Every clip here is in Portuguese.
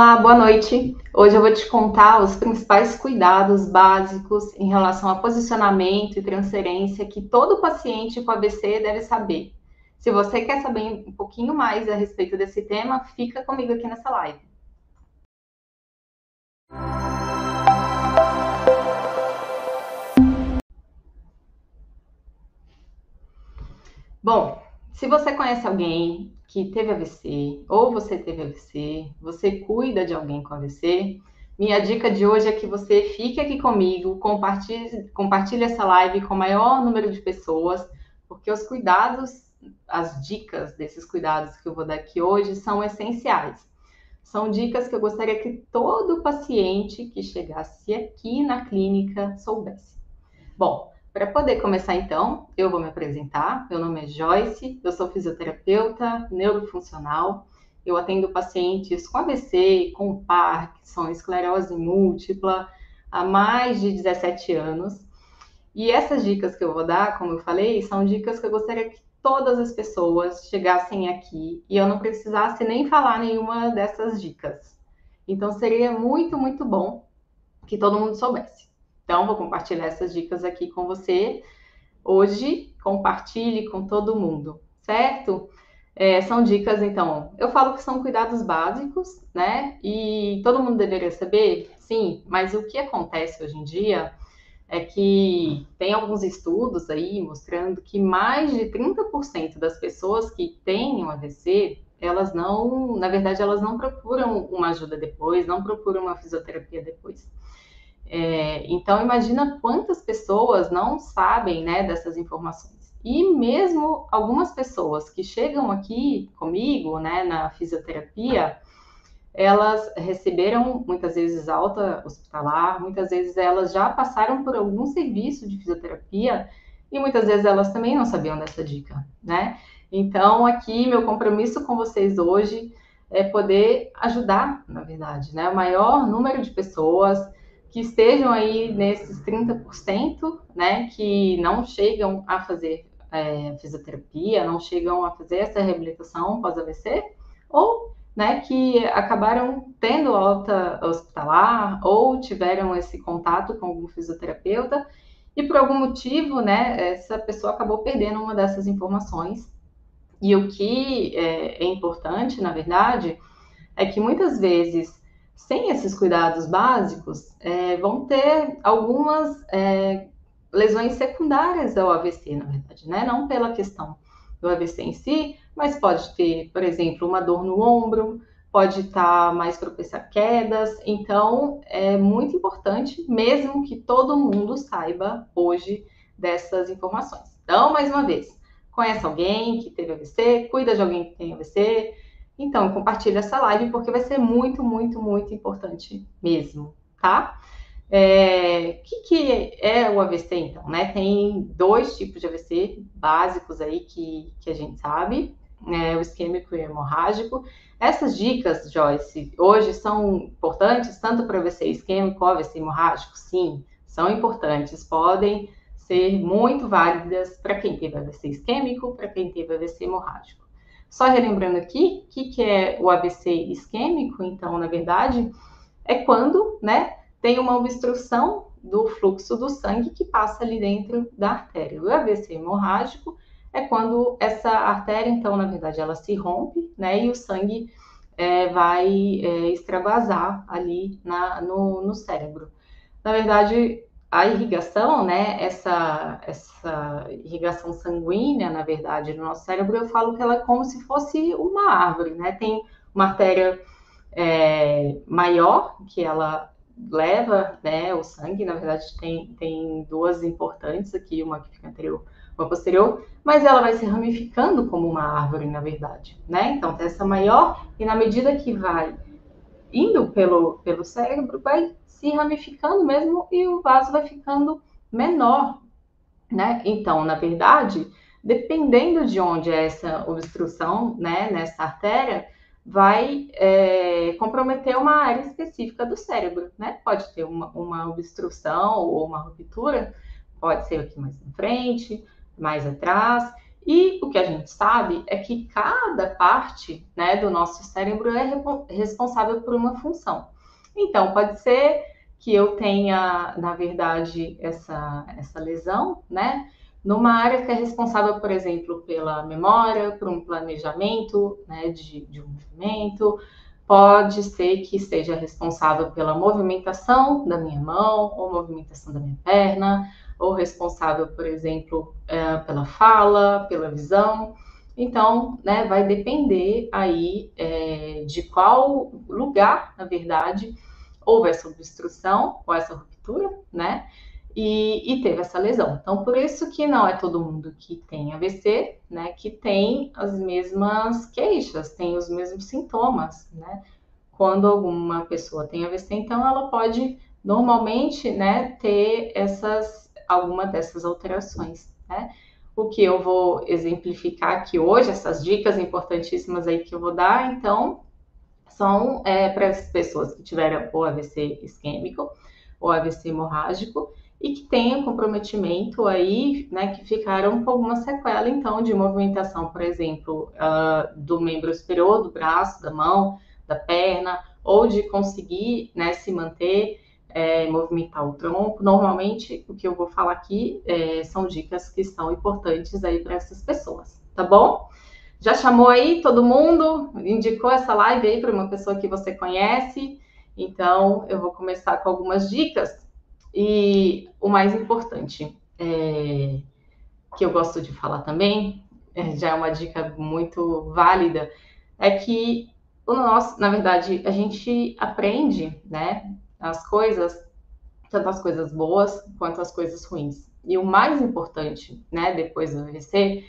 Olá, boa noite. Hoje eu vou te contar os principais cuidados básicos em relação a posicionamento e transferência que todo paciente com AVC deve saber. Se você quer saber um pouquinho mais a respeito desse tema, fica comigo aqui nessa live. Bom, se você conhece alguém que teve AVC ou você teve AVC, você cuida de alguém com AVC, minha dica de hoje é que você fique aqui comigo, compartilhe, compartilhe essa live com o maior número de pessoas, porque os cuidados, as dicas desses cuidados que eu vou dar aqui hoje são essenciais. São dicas que eu gostaria que todo paciente que chegasse aqui na clínica soubesse. Bom, para poder começar, então, eu vou me apresentar. Meu nome é Joyce, eu sou fisioterapeuta neurofuncional. Eu atendo pacientes com AVC, com Parkinson, esclerose múltipla há mais de 17 anos. E essas dicas que eu vou dar, como eu falei, são dicas que eu gostaria que todas as pessoas chegassem aqui e eu não precisasse nem falar nenhuma dessas dicas. Então seria muito, muito bom que todo mundo soubesse. Então, vou compartilhar essas dicas aqui com você. Hoje, compartilhe com todo mundo, certo? É, são dicas, então, eu falo que são cuidados básicos, né? E todo mundo deveria saber, sim, mas o que acontece hoje em dia é que tem alguns estudos aí mostrando que mais de 30% das pessoas que têm um AVC, elas não, na verdade, elas não procuram uma ajuda depois, não procuram uma fisioterapia depois. É, então, imagina quantas pessoas não sabem né, dessas informações. E mesmo algumas pessoas que chegam aqui comigo, né, na fisioterapia, elas receberam muitas vezes alta hospitalar, muitas vezes elas já passaram por algum serviço de fisioterapia e muitas vezes elas também não sabiam dessa dica, né? Então, aqui, meu compromisso com vocês hoje é poder ajudar, na verdade, né, o maior número de pessoas que estejam aí nesses 30%, né, que não chegam a fazer é, fisioterapia, não chegam a fazer essa reabilitação pós-AVC, ou né, que acabaram tendo alta hospitalar ou tiveram esse contato com algum fisioterapeuta e por algum motivo, né, essa pessoa acabou perdendo uma dessas informações. E o que é, é importante, na verdade, é que muitas vezes sem esses cuidados básicos, é, vão ter algumas é, lesões secundárias ao AVC, na verdade, né? Não pela questão do AVC em si, mas pode ter, por exemplo, uma dor no ombro, pode estar mais propícia a quedas. Então, é muito importante, mesmo que todo mundo saiba hoje dessas informações. Então, mais uma vez, conhece alguém que teve AVC, cuida de alguém que tem AVC, então, compartilhe essa live porque vai ser muito, muito, muito importante mesmo, tá? O é, que, que é o AVC, então? Né? Tem dois tipos de AVC básicos aí que, que a gente sabe, né? o isquêmico e o hemorrágico. Essas dicas, Joyce, hoje são importantes tanto para AVC isquêmico AVC hemorrágico? Sim, são importantes, podem ser muito válidas para quem teve AVC isquêmico, para quem teve AVC hemorrágico. Só relembrando aqui, o que, que é o AVC isquêmico? Então, na verdade, é quando, né, tem uma obstrução do fluxo do sangue que passa ali dentro da artéria. O AVC hemorrágico é quando essa artéria, então, na verdade, ela se rompe, né, e o sangue é, vai é, extravasar ali na, no, no cérebro. Na verdade, a irrigação, né, essa, essa irrigação sanguínea, na verdade, no nosso cérebro, eu falo que ela é como se fosse uma árvore, né? Tem uma artéria é, maior que ela leva, né, o sangue, na verdade, tem, tem duas importantes aqui, uma que fica anterior, uma posterior, mas ela vai se ramificando como uma árvore, na verdade, né? Então, tem essa maior, e na medida que vai indo pelo, pelo cérebro, vai se ramificando mesmo e o vaso vai ficando menor, né? Então, na verdade, dependendo de onde é essa obstrução, né, nessa artéria, vai é, comprometer uma área específica do cérebro, né? Pode ter uma, uma obstrução ou uma ruptura, pode ser aqui mais na frente, mais atrás. E o que a gente sabe é que cada parte né, do nosso cérebro é responsável por uma função. Então, pode ser que eu tenha, na verdade, essa, essa lesão, né? Numa área que é responsável, por exemplo, pela memória, por um planejamento né, de, de um movimento, pode ser que seja responsável pela movimentação da minha mão, ou movimentação da minha perna, ou responsável, por exemplo, é, pela fala, pela visão. Então, né, vai depender aí é, de qual lugar, na verdade, houve essa obstrução ou essa ruptura, né? E, e, teve essa lesão. Então, por isso que não é todo mundo que tem AVC, né, que tem as mesmas queixas, tem os mesmos sintomas, né? Quando alguma pessoa tem AVC, então ela pode normalmente, né, ter essas alguma dessas alterações, né? O que eu vou exemplificar aqui hoje, essas dicas importantíssimas aí que eu vou dar, então, são é, para as pessoas que tiveram o AVC isquêmico ou AVC hemorrágico e que tenham comprometimento aí, né, que ficaram com alguma sequela, então, de movimentação, por exemplo, uh, do membro superior, do braço, da mão, da perna, ou de conseguir, né, se manter, é, movimentar o tronco. Normalmente, o que eu vou falar aqui é, são dicas que são importantes aí para essas pessoas, tá bom? Já chamou aí todo mundo? Indicou essa live aí para uma pessoa que você conhece? Então, eu vou começar com algumas dicas e o mais importante, é, que eu gosto de falar também, é, já é uma dica muito válida, é que o nosso, na verdade, a gente aprende, né, as coisas, tanto as coisas boas quanto as coisas ruins. E o mais importante, né, depois do AVC,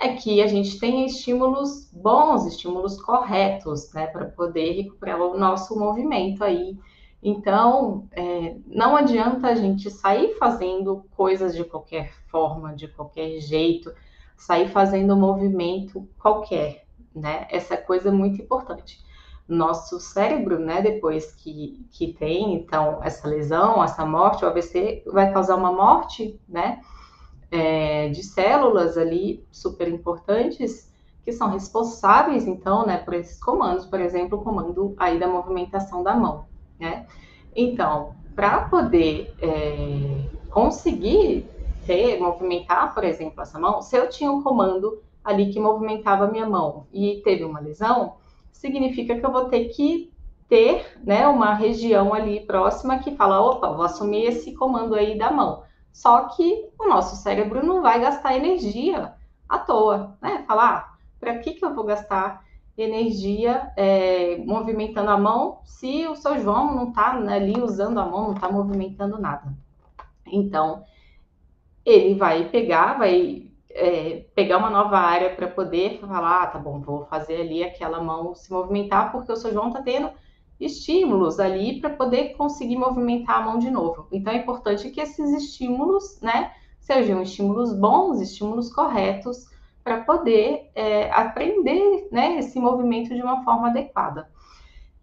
é que a gente tenha estímulos bons, estímulos corretos, né, para poder recuperar o nosso movimento aí então, é, não adianta a gente sair fazendo coisas de qualquer forma, de qualquer jeito, sair fazendo movimento qualquer, né? Essa coisa é muito importante. Nosso cérebro, né, depois que, que tem, então, essa lesão, essa morte, o AVC vai causar uma morte, né, é, de células ali super importantes, que são responsáveis, então, né, por esses comandos, por exemplo, o comando aí da movimentação da mão né? Então, para poder é, conseguir ter, movimentar, por exemplo, essa mão, se eu tinha um comando ali que movimentava a minha mão e teve uma lesão, significa que eu vou ter que ter, né, uma região ali próxima que fala, opa, vou assumir esse comando aí da mão. Só que o nosso cérebro não vai gastar energia à toa, né? Falar, ah, para que que eu vou gastar energia é, movimentando a mão se o seu João não está ali usando a mão, não está movimentando nada. Então, ele vai pegar, vai é, pegar uma nova área para poder falar, ah, tá bom, vou fazer ali aquela mão se movimentar, porque o seu João está tendo estímulos ali para poder conseguir movimentar a mão de novo. Então, é importante que esses estímulos, né, sejam estímulos bons, estímulos corretos, para poder é, aprender né, esse movimento de uma forma adequada.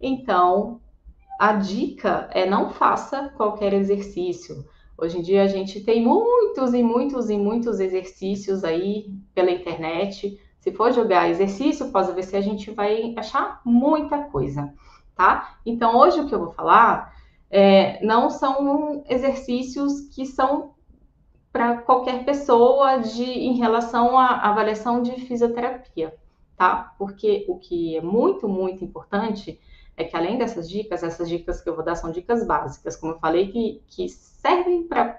Então, a dica é não faça qualquer exercício. Hoje em dia a gente tem muitos e muitos e muitos exercícios aí pela internet. Se for jogar exercício pós-AVC, a gente vai achar muita coisa, tá? Então, hoje o que eu vou falar é, não são exercícios que são para qualquer pessoa de, em relação à avaliação de fisioterapia, tá? Porque o que é muito, muito importante é que além dessas dicas, essas dicas que eu vou dar são dicas básicas, como eu falei, que, que servem para a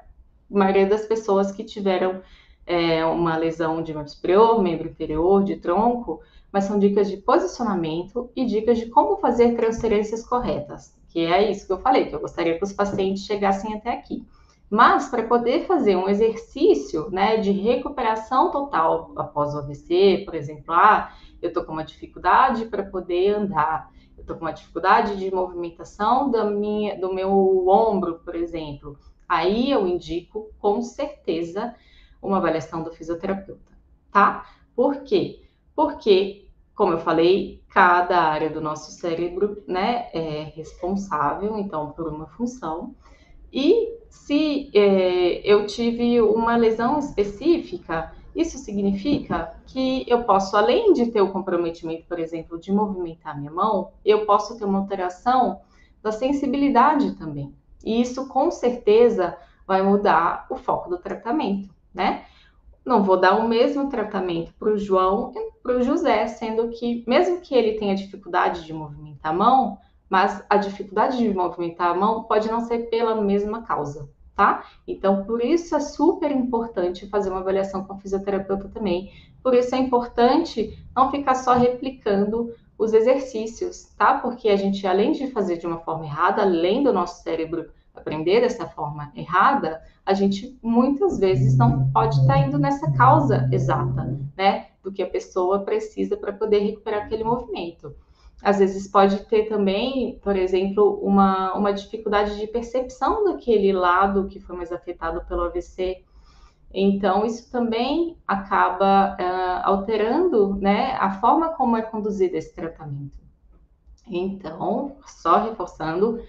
maioria das pessoas que tiveram é, uma lesão de membro superior, membro inferior, de tronco, mas são dicas de posicionamento e dicas de como fazer transferências corretas, que é isso que eu falei, que eu gostaria que os pacientes chegassem até aqui. Mas para poder fazer um exercício né, de recuperação total após o AVC, por exemplo, ah, eu estou com uma dificuldade para poder andar, eu estou com uma dificuldade de movimentação da minha, do meu ombro, por exemplo, aí eu indico com certeza uma avaliação do fisioterapeuta, tá? Por quê? Porque, como eu falei, cada área do nosso cérebro, né, é responsável, então, por uma função. E se é, eu tive uma lesão específica, Isso significa que eu posso, além de ter o comprometimento, por exemplo, de movimentar minha mão, eu posso ter uma alteração da sensibilidade também. E isso, com certeza, vai mudar o foco do tratamento, né? Não vou dar o mesmo tratamento para o João e para o José, sendo que, mesmo que ele tenha dificuldade de movimentar a mão, mas a dificuldade de movimentar a mão pode não ser pela mesma causa, tá? Então, por isso é super importante fazer uma avaliação com o fisioterapeuta também. Por isso é importante não ficar só replicando os exercícios, tá? Porque a gente, além de fazer de uma forma errada, além do nosso cérebro aprender dessa forma errada, a gente muitas vezes não pode estar indo nessa causa exata, né? Do que a pessoa precisa para poder recuperar aquele movimento. Às vezes pode ter também, por exemplo, uma, uma dificuldade de percepção daquele lado que foi mais afetado pelo AVC. Então, isso também acaba uh, alterando né, a forma como é conduzido esse tratamento. Então, só reforçando,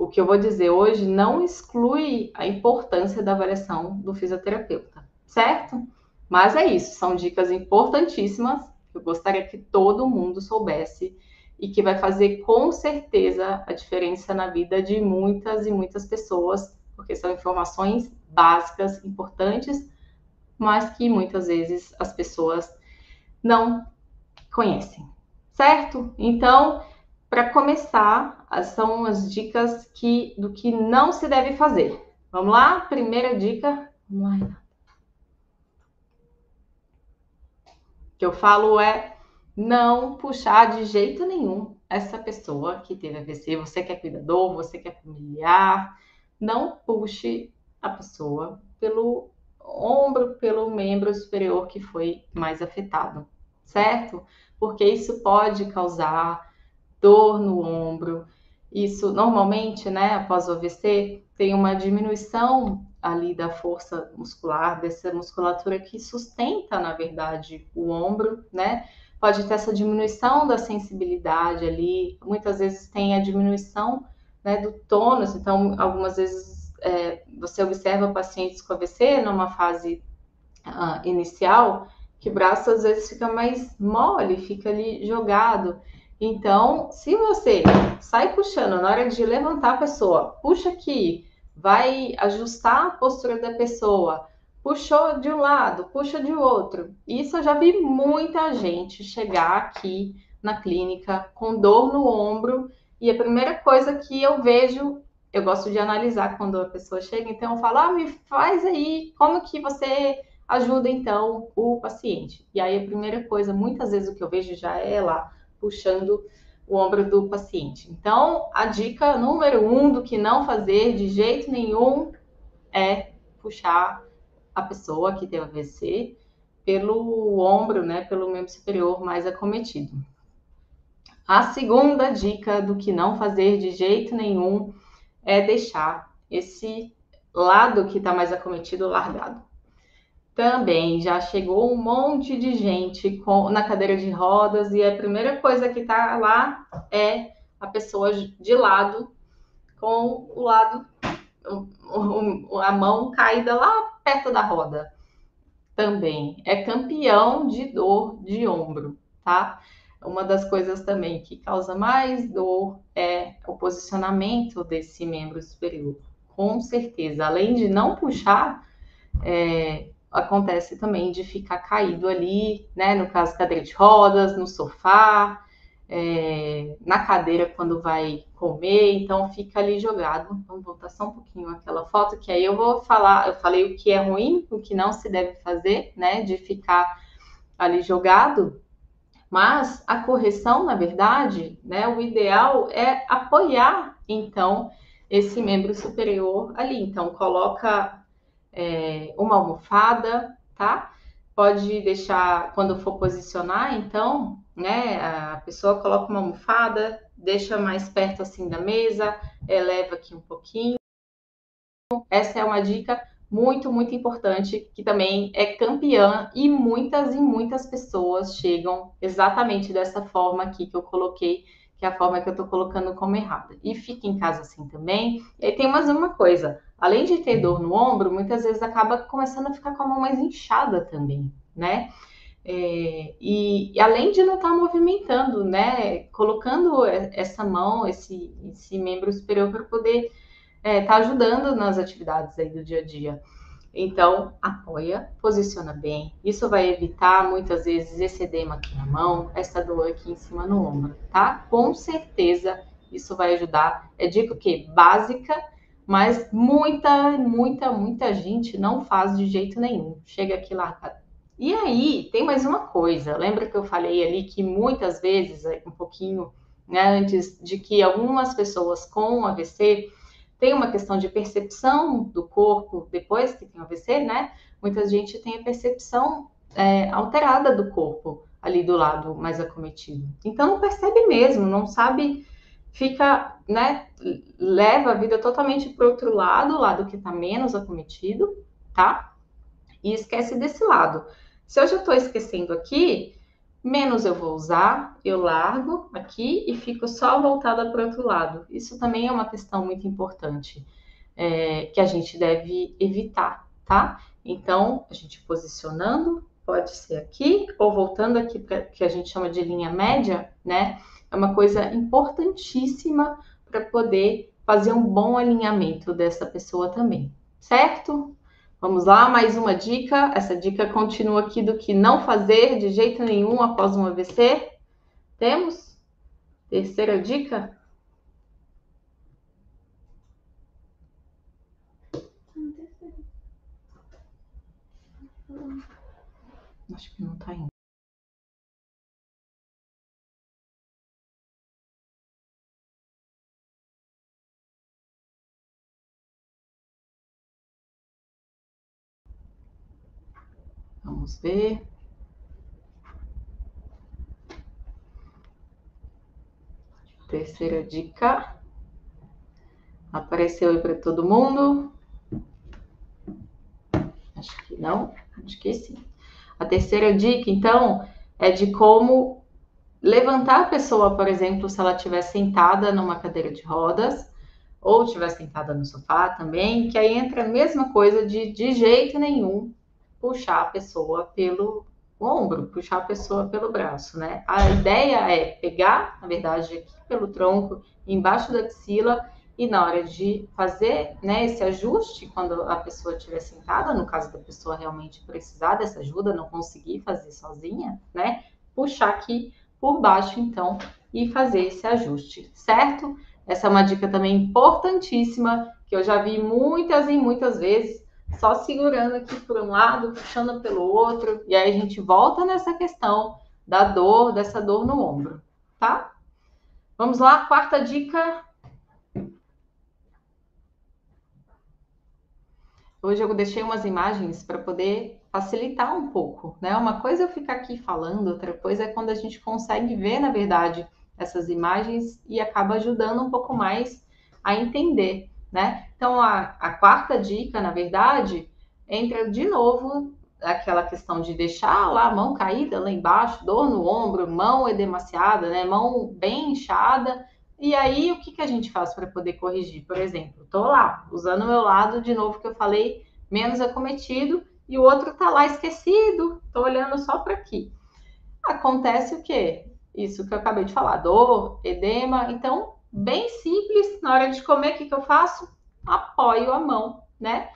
o que eu vou dizer hoje não exclui a importância da avaliação do fisioterapeuta, certo? Mas é isso, são dicas importantíssimas que eu gostaria que todo mundo soubesse e que vai fazer com certeza a diferença na vida de muitas e muitas pessoas, porque são informações básicas, importantes, mas que muitas vezes as pessoas não conhecem, certo? Então, para começar, são as dicas que, do que não se deve fazer. Vamos lá? Primeira dica. Vamos lá. que eu falo é não puxar de jeito nenhum essa pessoa que teve AVC. Você que é cuidador, você que é familiar, não puxe a pessoa pelo ombro, pelo membro superior que foi mais afetado, certo? Porque isso pode causar dor no ombro. Isso normalmente, né, após o AVC, tem uma diminuição ali da força muscular, dessa musculatura que sustenta, na verdade, o ombro, né? Pode ter essa diminuição da sensibilidade ali, muitas vezes tem a diminuição né, do tônus, então, algumas vezes é, você observa pacientes com AVC numa fase uh, inicial, que o braço às vezes fica mais mole, fica ali jogado. Então, se você sai puxando na hora de levantar a pessoa, puxa aqui, vai ajustar a postura da pessoa, puxou de um lado, puxa de outro. Isso eu já vi muita gente chegar aqui na clínica com dor no ombro e a primeira coisa que eu vejo, eu gosto de analisar quando a pessoa chega, então eu falo, ah, me faz aí, como que você ajuda então o paciente? E aí a primeira coisa, muitas vezes o que eu vejo já é lá puxando o ombro do paciente. Então, a dica número um do que não fazer de jeito nenhum é puxar a pessoa que teve AVC pelo ombro, né, pelo membro superior mais acometido. A segunda dica do que não fazer de jeito nenhum é deixar esse lado que está mais acometido largado também já chegou um monte de gente com, na cadeira de rodas e a primeira coisa que está lá é a pessoa de lado com o lado a mão caída lá perto da roda. Também é campeão de dor de ombro, tá? Uma das coisas também que causa mais dor é o posicionamento desse membro superior. Com certeza, além de não puxar, é, acontece também de ficar caído ali, né? No caso, cadeira de rodas, no sofá, é, na cadeira quando vai comer, então fica ali jogado. Vamos voltar só um pouquinho aquela foto, que aí eu vou falar, eu falei o que é ruim, o que não se deve fazer, né? De ficar ali jogado. Mas a correção, na verdade, né? O ideal é apoiar, então, esse membro superior ali. Então, coloca é, uma almofada, tá? Pode deixar, quando for posicionar, então, né, a pessoa coloca uma almofada, deixa mais perto assim da mesa, eleva aqui um pouquinho. Essa é uma dica muito, muito importante, que também é campeã e muitas e muitas pessoas chegam exatamente dessa forma aqui que eu coloquei, que é a forma que eu estou colocando como errada. E fica em casa assim também. E aí tem mais uma coisa, além de ter dor no ombro, muitas vezes acaba começando a ficar com a mão mais inchada também, né? É, e, e, além de não estar tá movimentando, né? Colocando essa mão, esse, esse membro superior para poder estar é, tá ajudando nas atividades aí do dia a dia. Então, apoia, posiciona bem. Isso vai evitar muitas vezes esse edema aqui na mão, essa dor aqui em cima no ombro, tá? Com certeza isso vai ajudar. É dica o quê? Básica, mas muita, muita, muita gente não faz de jeito nenhum. Chega aqui largado. E aí, tem mais uma coisa. Lembra que eu falei ali que muitas vezes, um pouquinho né, antes de que algumas pessoas com AVC tem uma questão de percepção do corpo depois que tem AVC, né? Muita gente tem a percepção é, alterada do corpo ali do lado mais acometido. Então não percebe mesmo, não sabe, fica, né? Leva a vida totalmente para outro lado, o lado que está menos acometido, tá? E esquece desse lado. Se eu já estou esquecendo aqui, menos eu vou usar, eu largo aqui e fico só voltada para o outro lado. Isso também é uma questão muito importante é, que a gente deve evitar, tá? Então, a gente posicionando, pode ser aqui, ou voltando aqui para que a gente chama de linha média, né? É uma coisa importantíssima para poder fazer um bom alinhamento dessa pessoa também, certo? Vamos lá, mais uma dica. Essa dica continua aqui do que não fazer de jeito nenhum após um AVC. Temos? Terceira dica. Acho que não está indo. Vamos ver. Terceira dica. Apareceu aí para todo mundo? Acho que não, acho que sim. A terceira dica, então, é de como levantar a pessoa, por exemplo, se ela estiver sentada numa cadeira de rodas ou estiver sentada no sofá também, que aí entra a mesma coisa de de jeito nenhum puxar a pessoa pelo ombro, puxar a pessoa pelo braço, né? A ideia é pegar, na verdade, aqui pelo tronco, embaixo da axila, e na hora de fazer né, esse ajuste, quando a pessoa estiver sentada, no caso da pessoa realmente precisar dessa ajuda, não conseguir fazer sozinha, né? Puxar aqui por baixo, então, e fazer esse ajuste, certo? Essa é uma dica também importantíssima, que eu já vi muitas e muitas vezes, só segurando aqui por um lado, puxando pelo outro, e aí a gente volta nessa questão da dor, dessa dor no ombro, tá? Vamos lá, quarta dica. Hoje eu deixei umas imagens para poder facilitar um pouco, né? Uma coisa é eu ficar aqui falando, outra coisa é quando a gente consegue ver, na verdade, essas imagens e acaba ajudando um pouco mais a entender né? Então, a, a quarta dica, na verdade, entra de novo aquela questão de deixar lá a mão caída lá embaixo, dor no ombro, mão edemaciada, né? Mão bem inchada. E aí, o que, que a gente faz para poder corrigir? Por exemplo, estou lá, usando o meu lado, de novo, que eu falei, menos acometido, e o outro está lá esquecido, estou olhando só para aqui. Acontece o quê? Isso que eu acabei de falar, dor, edema. Então, bem simples. Na hora de comer, o que, que eu faço? Apoio a mão, né?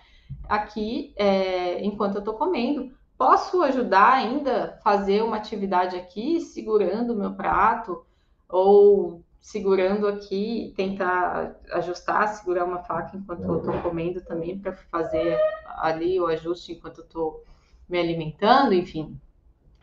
Aqui, é, enquanto eu estou comendo. Posso ajudar ainda fazer uma atividade aqui, segurando o meu prato, ou segurando aqui, tentar ajustar, segurar uma faca enquanto eu estou comendo também, para fazer ali o ajuste enquanto eu estou me alimentando, enfim.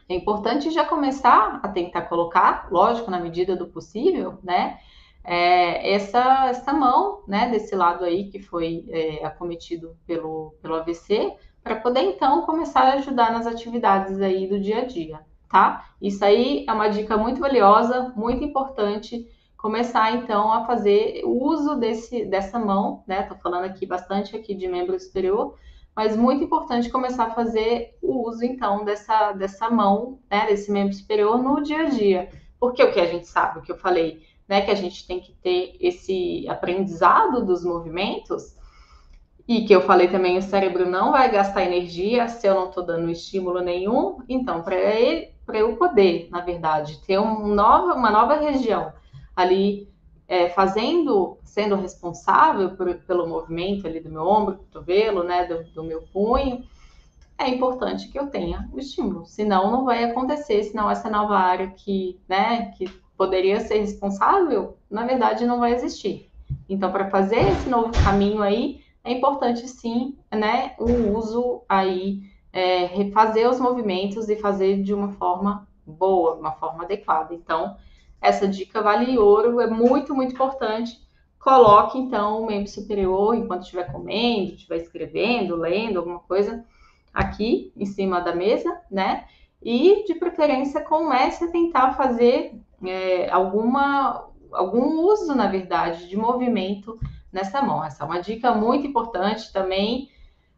É importante já começar a tentar colocar, lógico, na medida do possível, né? É, essa, essa mão, né, desse lado aí que foi é, acometido pelo, pelo AVC, para poder então começar a ajudar nas atividades aí do dia a dia, tá? Isso aí é uma dica muito valiosa, muito importante, começar então a fazer uso desse, dessa mão, né? Tô falando aqui bastante aqui de membro superior, mas muito importante começar a fazer o uso então dessa, dessa mão, né, desse membro superior no dia a dia. Porque o que a gente sabe, o que eu falei, né, que a gente tem que ter esse aprendizado dos movimentos, e que eu falei também, o cérebro não vai gastar energia se eu não estou dando estímulo nenhum. Então, para eu poder, na verdade, ter um nova, uma nova região ali é, fazendo, sendo responsável por, pelo movimento ali do meu ombro, cotovelo, né, do, do meu punho, é importante que eu tenha o estímulo. Senão, não vai acontecer. Senão, essa nova área que, né, que poderia ser responsável, na verdade, não vai existir. Então, para fazer esse novo caminho aí, é importante sim, né, o uso aí, é, refazer os movimentos e fazer de uma forma boa, uma forma adequada. Então, essa dica vale ouro, é muito, muito importante. Coloque, então, o membro superior enquanto estiver comendo, estiver escrevendo, lendo, alguma coisa, aqui em cima da mesa, né? E, de preferência, comece a tentar fazer é, alguma, algum uso, na verdade, de movimento nessa mão. Essa é uma dica muito importante também,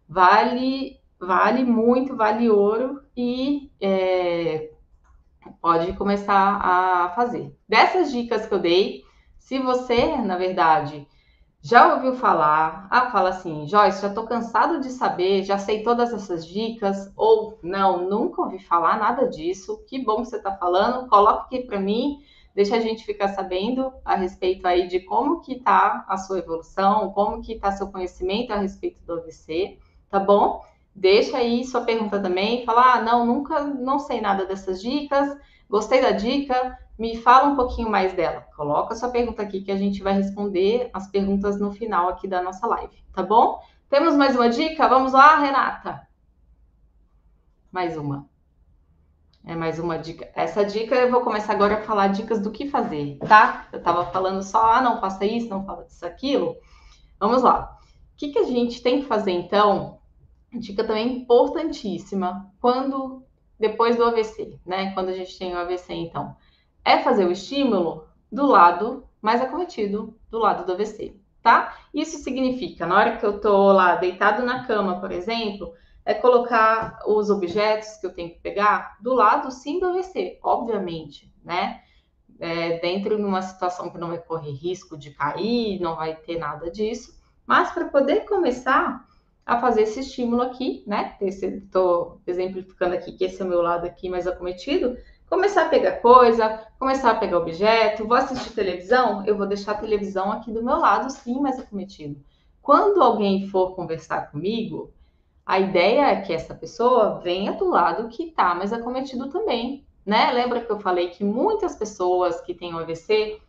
vale, vale muito, vale ouro e é, pode começar a fazer. Dessas dicas que eu dei, se você, na verdade, já ouviu falar, ah, fala assim, Joyce, já estou cansado de saber, já sei todas essas dicas, ou não, nunca ouvi falar nada disso, que bom que você está falando, coloca aqui para mim, deixa a gente ficar sabendo a respeito aí de como que está a sua evolução, como que está seu conhecimento a respeito do AVC, tá bom? Deixa aí sua pergunta também, fala, ah, não, nunca, não sei nada dessas dicas, gostei da dica, me fala um pouquinho mais dela. Coloca sua pergunta aqui que a gente vai responder as perguntas no final aqui da nossa live, tá bom? Temos mais uma dica? Vamos lá, Renata. Mais uma. É mais uma dica. Essa dica eu vou começar agora a falar dicas do que fazer, tá? Eu tava falando só, ah, não faça isso, não faça isso, aquilo. Vamos lá. O que, que a gente tem que fazer então? Dica também importantíssima quando depois do AVC, né? Quando a gente tem o AVC, então é fazer o estímulo do lado mais acometido do lado do AVC, tá? Isso significa, na hora que eu tô lá deitado na cama, por exemplo, é colocar os objetos que eu tenho que pegar do lado sim do AVC, obviamente, né? É, dentro de uma situação que não vai correr risco de cair, não vai ter nada disso, mas para poder começar a fazer esse estímulo aqui, né? Estou exemplificando aqui que esse é o meu lado aqui mais acometido, começar a pegar coisa, começar a pegar objeto, vou assistir televisão, eu vou deixar a televisão aqui do meu lado, sim, mais acometido. Quando alguém for conversar comigo, a ideia é que essa pessoa venha do lado que está mais acometido também, né? Lembra que eu falei que muitas pessoas que têm o AVC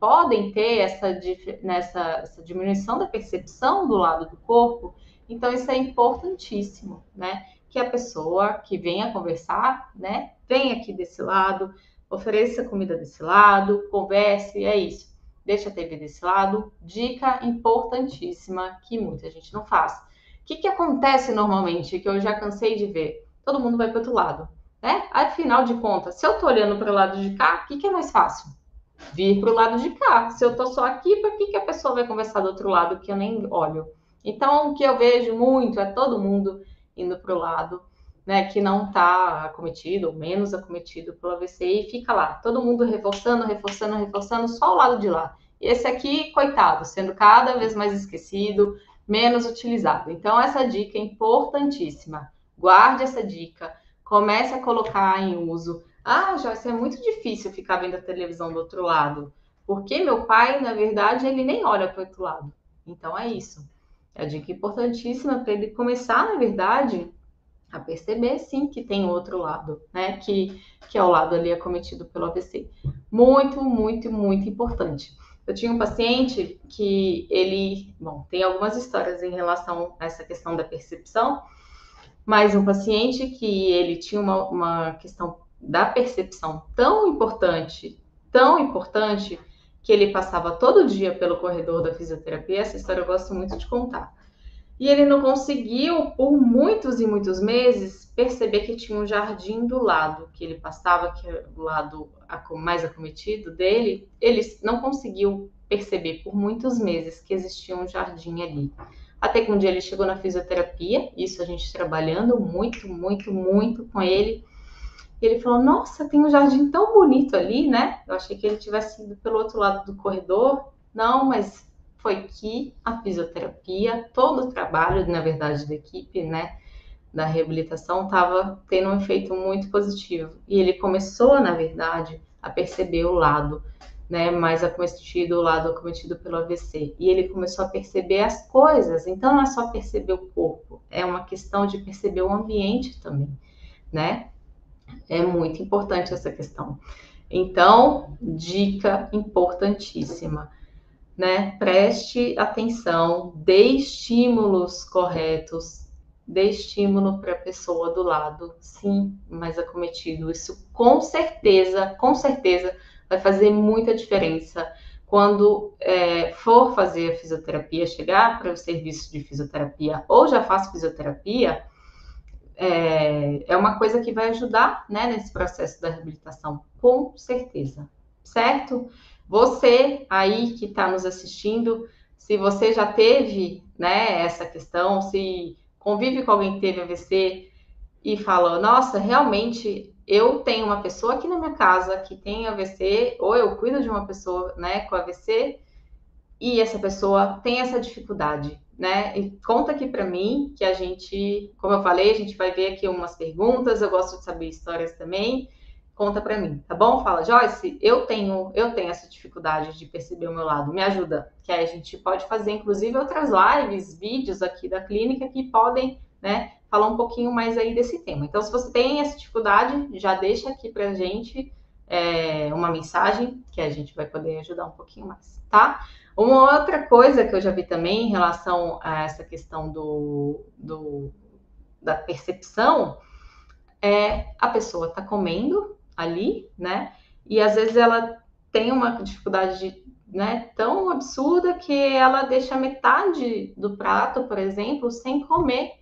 podem ter essa, nessa, essa diminuição da percepção do lado do corpo, então isso é importantíssimo, né? Que a pessoa que venha conversar, né, vem aqui desse lado, ofereça comida desse lado, converse, é isso. Deixa a TV desse lado. Dica importantíssima que muita gente não faz. O que, que acontece normalmente, que eu já cansei de ver? Todo mundo vai para outro lado, né? Afinal de contas, se eu estou olhando para o lado de cá, o que, que é mais fácil? Vir para o lado de cá. Se eu estou só aqui, para que, que a pessoa vai conversar do outro lado que eu nem olho? Então, o que eu vejo muito é todo mundo indo para o lado né, que não está acometido ou menos acometido pelo AVC e fica lá, todo mundo reforçando, reforçando, reforçando, só o lado de lá. E esse aqui, coitado, sendo cada vez mais esquecido, menos utilizado. Então, essa dica é importantíssima. Guarde essa dica, comece a colocar em uso. Ah, Joyce, é muito difícil ficar vendo a televisão do outro lado, porque meu pai, na verdade, ele nem olha para o outro lado. Então, é isso. É a dica importantíssima para ele começar, na verdade, a perceber sim que tem outro lado, né? Que, que é o lado ali acometido pelo AVC. Muito, muito, muito importante. Eu tinha um paciente que ele, bom, tem algumas histórias em relação a essa questão da percepção, mas um paciente que ele tinha uma, uma questão da percepção tão importante, tão importante, que ele passava todo dia pelo corredor da fisioterapia. Essa história eu gosto muito de contar e ele não conseguiu, por muitos e muitos meses, perceber que tinha um jardim do lado que ele passava, que é o lado mais acometido dele. Ele não conseguiu perceber por muitos meses que existia um jardim ali. Até que um dia ele chegou na fisioterapia, isso a gente trabalhando muito, muito, muito com ele. E ele falou: Nossa, tem um jardim tão bonito ali, né? Eu achei que ele tivesse ido pelo outro lado do corredor. Não, mas foi que a fisioterapia, todo o trabalho, na verdade, da equipe, né, da reabilitação, estava tendo um efeito muito positivo. E ele começou, na verdade, a perceber o lado né, mais acometido, o lado acometido pelo AVC. E ele começou a perceber as coisas. Então, não é só perceber o corpo, é uma questão de perceber o ambiente também, né? É muito importante essa questão. Então, dica importantíssima né? Preste atenção, dê estímulos corretos, dê estímulo para a pessoa do lado, sim, mais acometido. Isso com certeza, com certeza vai fazer muita diferença quando é, for fazer a fisioterapia, chegar para o serviço de fisioterapia ou já faz fisioterapia, é, é uma coisa que vai ajudar né, nesse processo da reabilitação, com certeza, certo? Você aí que está nos assistindo, se você já teve né, essa questão, se convive com alguém que teve AVC e fala, nossa, realmente eu tenho uma pessoa aqui na minha casa que tem AVC, ou eu cuido de uma pessoa né, com AVC, e essa pessoa tem essa dificuldade, né? E conta aqui para mim que a gente, como eu falei, a gente vai ver aqui umas perguntas, eu gosto de saber histórias também conta para mim, tá bom? Fala, Joyce, eu tenho, eu tenho essa dificuldade de perceber o meu lado, me ajuda. Que aí a gente pode fazer, inclusive, outras lives, vídeos aqui da clínica que podem, né, falar um pouquinho mais aí desse tema. Então, se você tem essa dificuldade, já deixa aqui pra gente é, uma mensagem que a gente vai poder ajudar um pouquinho mais, tá? Uma outra coisa que eu já vi também em relação a essa questão do, do da percepção é a pessoa tá comendo ali, né? E às vezes ela tem uma dificuldade né, tão absurda que ela deixa metade do prato, por exemplo, sem comer.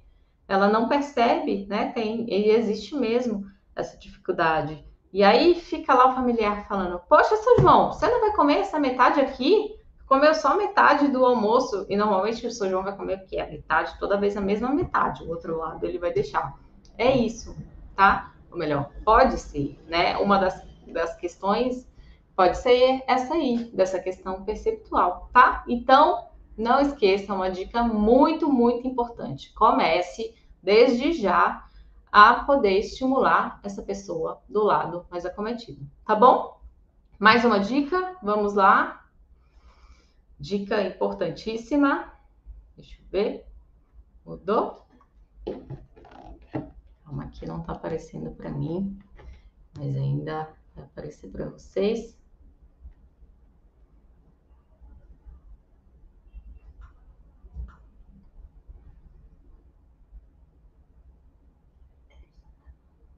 Ela não percebe, né? Tem, e existe mesmo essa dificuldade. E aí fica lá o familiar falando: Poxa, seu João, você não vai comer essa metade aqui? Comeu só metade do almoço, e normalmente o seu João vai comer o quê? A metade, toda vez a mesma metade, o outro lado ele vai deixar. É isso, tá? ou melhor, pode ser, né? Uma das, das questões pode ser essa aí, dessa questão perceptual, tá? Então, não esqueça, uma dica muito, muito importante. Comece desde já a poder estimular essa pessoa do lado mais acometido, tá bom? Mais uma dica, vamos lá. Dica importantíssima. Deixa eu ver. Mudou? Calma, aqui não tá aparecendo para mim, mas ainda vai aparecer para vocês.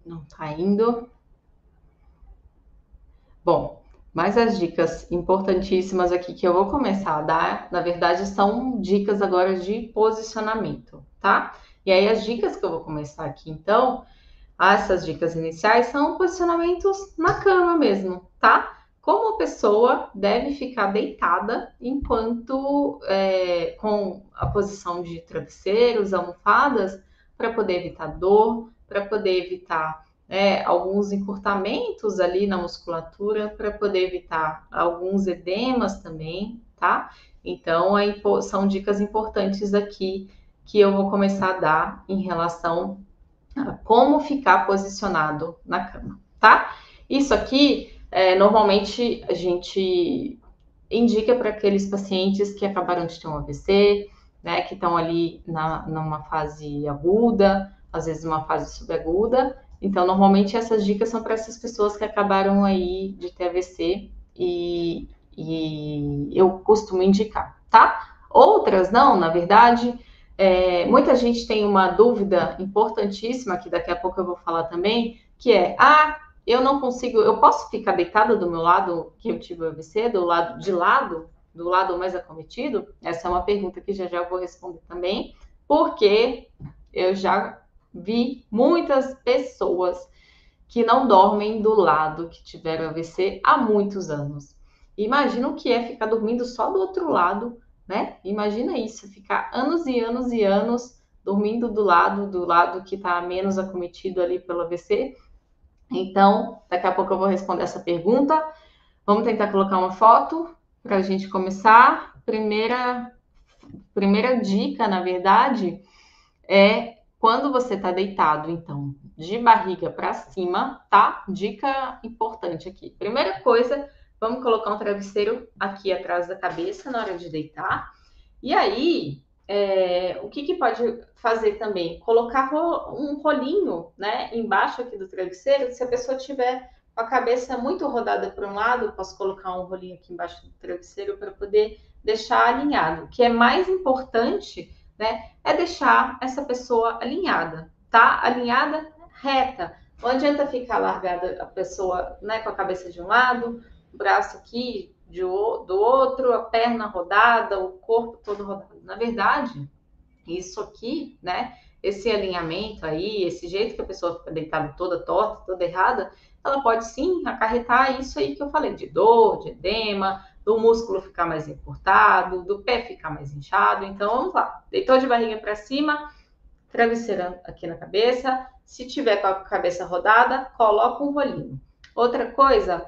Não tá indo. Bom, mas as dicas importantíssimas aqui que eu vou começar a dar, na verdade, são dicas agora de posicionamento, tá? E aí, as dicas que eu vou começar aqui, então, essas dicas iniciais são posicionamentos na cama mesmo, tá? Como a pessoa deve ficar deitada enquanto é, com a posição de travesseiros, almofadas, para poder evitar dor, para poder evitar é, alguns encurtamentos ali na musculatura, para poder evitar alguns edemas também, tá? Então, é, são dicas importantes aqui que eu vou começar a dar em relação a como ficar posicionado na cama, tá? Isso aqui, é, normalmente, a gente indica para aqueles pacientes que acabaram de ter um AVC, né, que estão ali na, numa fase aguda, às vezes uma fase subaguda. Então, normalmente, essas dicas são para essas pessoas que acabaram aí de ter AVC e, e eu costumo indicar, tá? Outras não, na verdade, é, muita gente tem uma dúvida importantíssima, que daqui a pouco eu vou falar também, que é, ah, eu não consigo, eu posso ficar deitada do meu lado que eu tive o AVC, do lado de lado, do lado mais acometido? Essa é uma pergunta que já já eu vou responder também, porque eu já vi muitas pessoas que não dormem do lado que tiveram AVC há muitos anos. Imagina o que é ficar dormindo só do outro lado né? Imagina isso, ficar anos e anos e anos dormindo do lado do lado que está menos acometido ali pelo AVC. Então, daqui a pouco eu vou responder essa pergunta. Vamos tentar colocar uma foto para a gente começar. Primeira, primeira dica, na verdade, é quando você está deitado, então, de barriga para cima, tá? Dica importante aqui. Primeira coisa, vamos colocar um travesseiro aqui atrás da cabeça na hora de deitar. E aí, é, o que, que pode fazer também? Colocar um rolinho, né, embaixo aqui do travesseiro. Se a pessoa tiver com a cabeça muito rodada para um lado, posso colocar um rolinho aqui embaixo do travesseiro para poder deixar alinhado. O que é mais importante, né, é deixar essa pessoa alinhada, tá? Alinhada reta. Não adianta ficar largada a pessoa, né, com a cabeça de um lado, o braço aqui de, do outro, a perna rodada, o corpo todo rodado. Na verdade, isso aqui, né, esse alinhamento aí, esse jeito que a pessoa fica deitada toda torta, toda errada, ela pode sim acarretar isso aí que eu falei, de dor, de edema, do músculo ficar mais encurtado, do pé ficar mais inchado. Então, vamos lá. Deitou de barriga para cima, travesseiro aqui na cabeça. Se tiver com a cabeça rodada, coloca um rolinho. Outra coisa,